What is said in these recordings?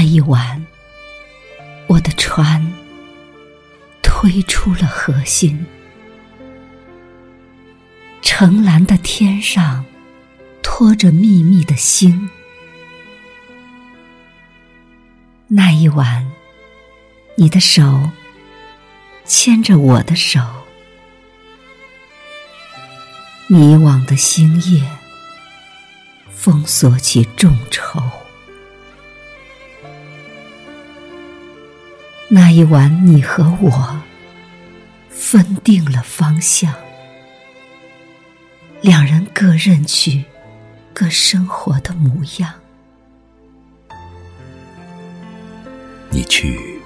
那一晚，我的船推出了河心，澄蓝的天上托着密密的星。那一晚，你的手牵着我的手，迷惘的星夜封锁起众筹。那一晚，你和我分定了方向，两人各认去各生活的模样。你去，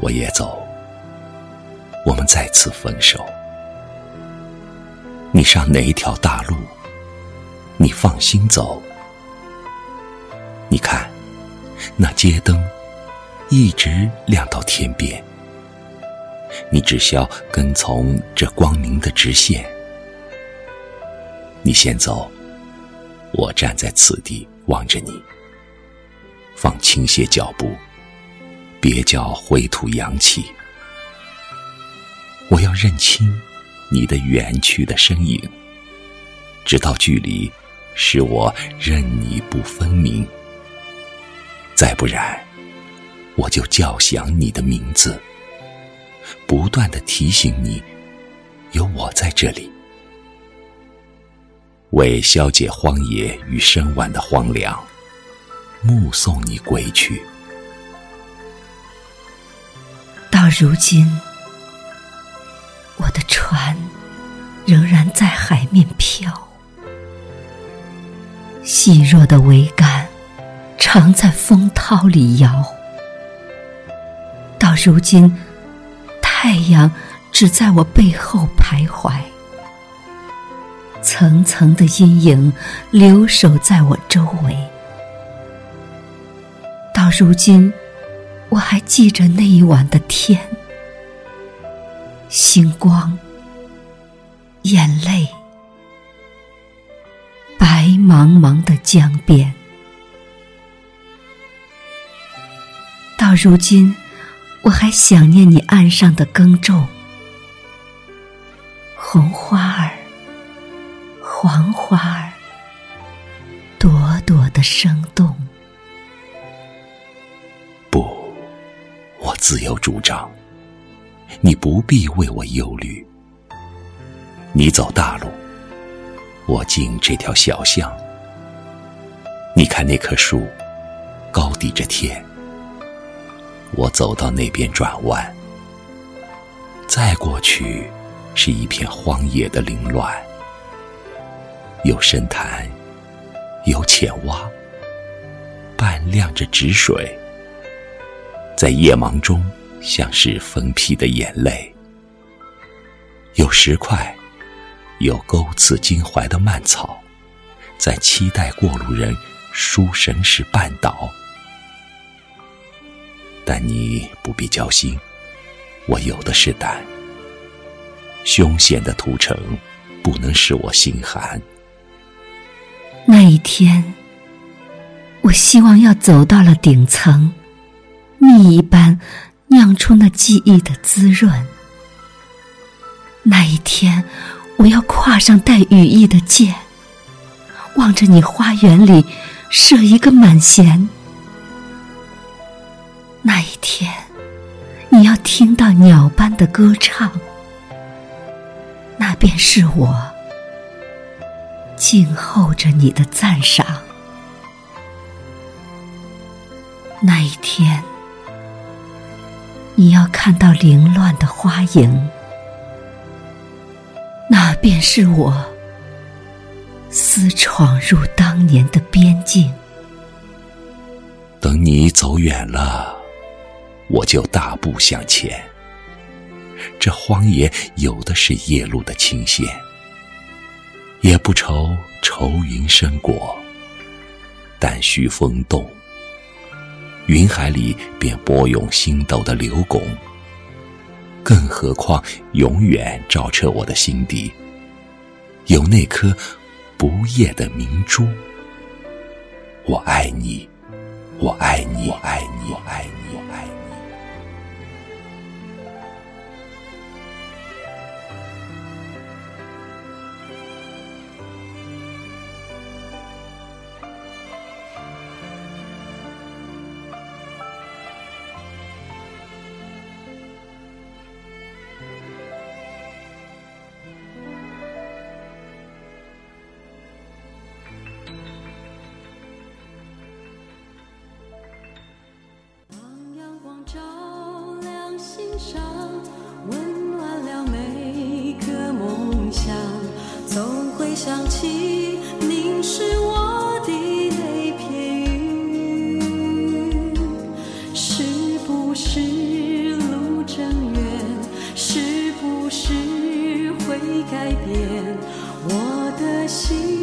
我也走，我们再次分手。你上哪一条大路？你放心走。你看，那街灯一直亮到天边。你只需要跟从这光明的直线。你先走，我站在此地望着你，放轻些脚步。别叫灰土扬起，我要认清你的远去的身影，直到距离使我认你不分明。再不然，我就叫响你的名字，不断的提醒你，有我在这里，为消解荒野与深晚的荒凉，目送你归去。到如今，我的船仍然在海面飘，细弱的桅杆常在风涛里摇。如今，太阳只在我背后徘徊，层层的阴影留守在我周围。到如今。我还记着那一晚的天，星光、眼泪、白茫茫的江边。到如今，我还想念你岸上的耕种，红花儿、黄花儿，朵朵的生动。不，我自有主张，你不必为我忧虑。你走大路，我进这条小巷。你看那棵树，高抵着天。我走到那边转弯，再过去是一片荒野的凌乱，有深潭，有浅洼，半亮着止水。在夜茫中，像是分批的眼泪。有石块，有钩刺襟怀的蔓草，在期待过路人书神时绊倒。但你不必焦心，我有的是胆。凶险的屠城，不能使我心寒。那一天，我希望要走到了顶层。蜜一般酿出那记忆的滋润。那一天，我要跨上带羽翼的箭，望着你花园里射一个满弦。那一天，你要听到鸟般的歌唱，那便是我静候着你的赞赏。那一天。你要看到凌乱的花影，那便是我私闯入当年的边境。等你走远了，我就大步向前。这荒野有的是夜路的清闲，也不愁愁云深裹，但须风动，云海里便波涌星斗的流拱。更何况，永远照彻我的心底，有那颗不夜的明珠。我爱你，我爱你，我爱你，我爱你，我爱你。上温暖了每个梦想总会想起你是我的那片云。是不是路正远是不是会改变我的心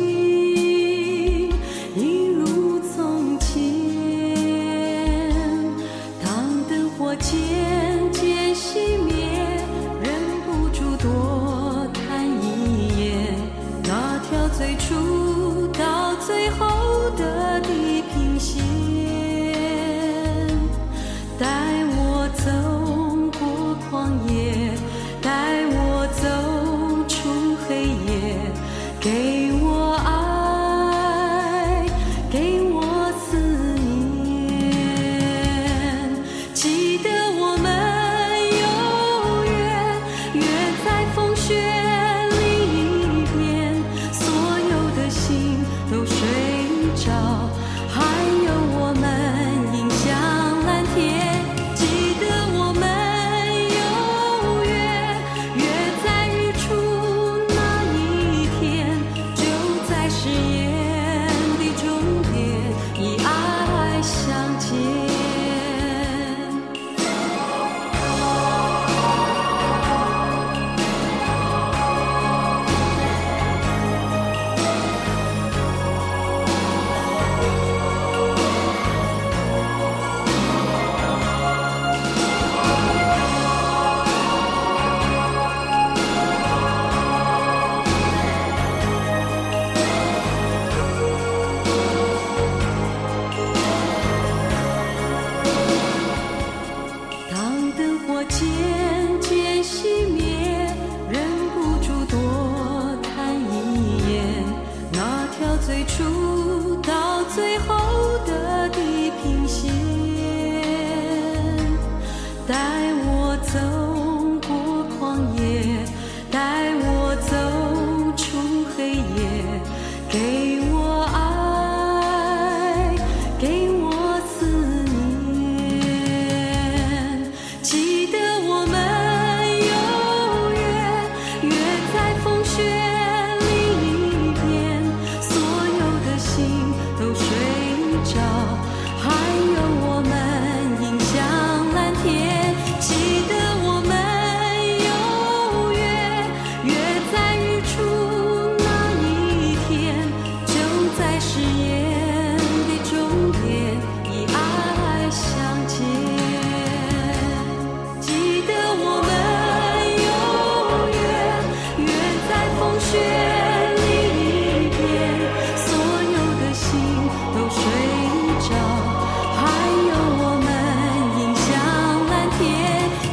最后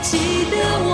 记得我